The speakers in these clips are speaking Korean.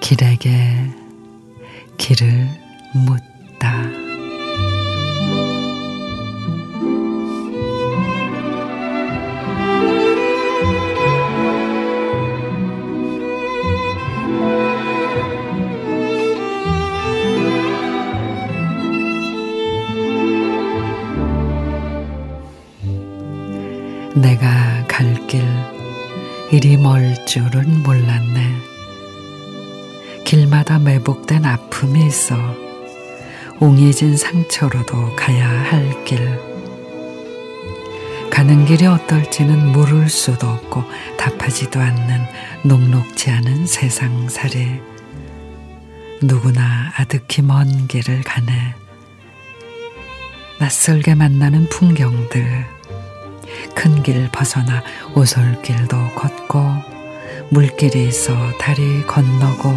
길에게 길을 묻다. 내가 갈 길 이리 멀 줄은 몰랐네. 길마다 매복된 아픔이 있어 옹해진 상처로도 가야 할 길. 가는 길이 어떨지는 물을 수도 없고 답하지도 않는 녹록지 않은 세상살이 누구나 아득히 먼 길을 가네. 낯설게 만나는 풍경들 큰 길 벗어나 오솔길도 걷고 물길이 있어 다리 건너고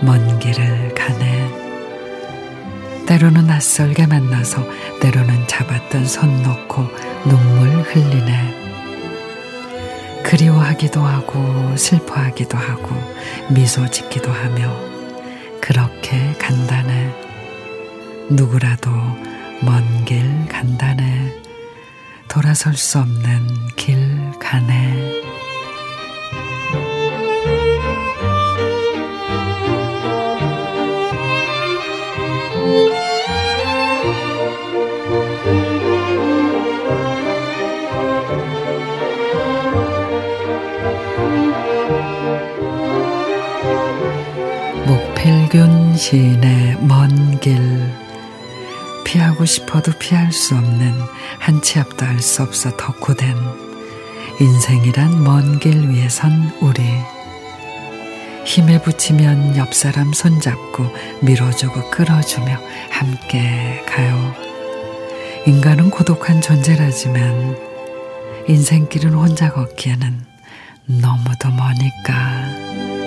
먼 길을 가네. 때로는 낯설게 만나서 때로는 잡았던 손 놓고 눈물 흘리네. 그리워하기도 하고 슬퍼하기도 하고 미소 짓기도 하며 그렇게 간다네. 누구라도 먼 길 간다네. 돌아설 수 없는 길 가네. 목필균 시인의 먼길 피하고 싶어도 피할 수 없는 한 치 앞도 알 수 없어 덕후된 인생이란 먼 길 위에 선 우리 힘에 붙이면 옆 사람 손잡고 밀어주고 끌어주며 함께 가요. 인간은 고독한 존재라지만 인생길은 혼자 걷기에는 너무도 머니까.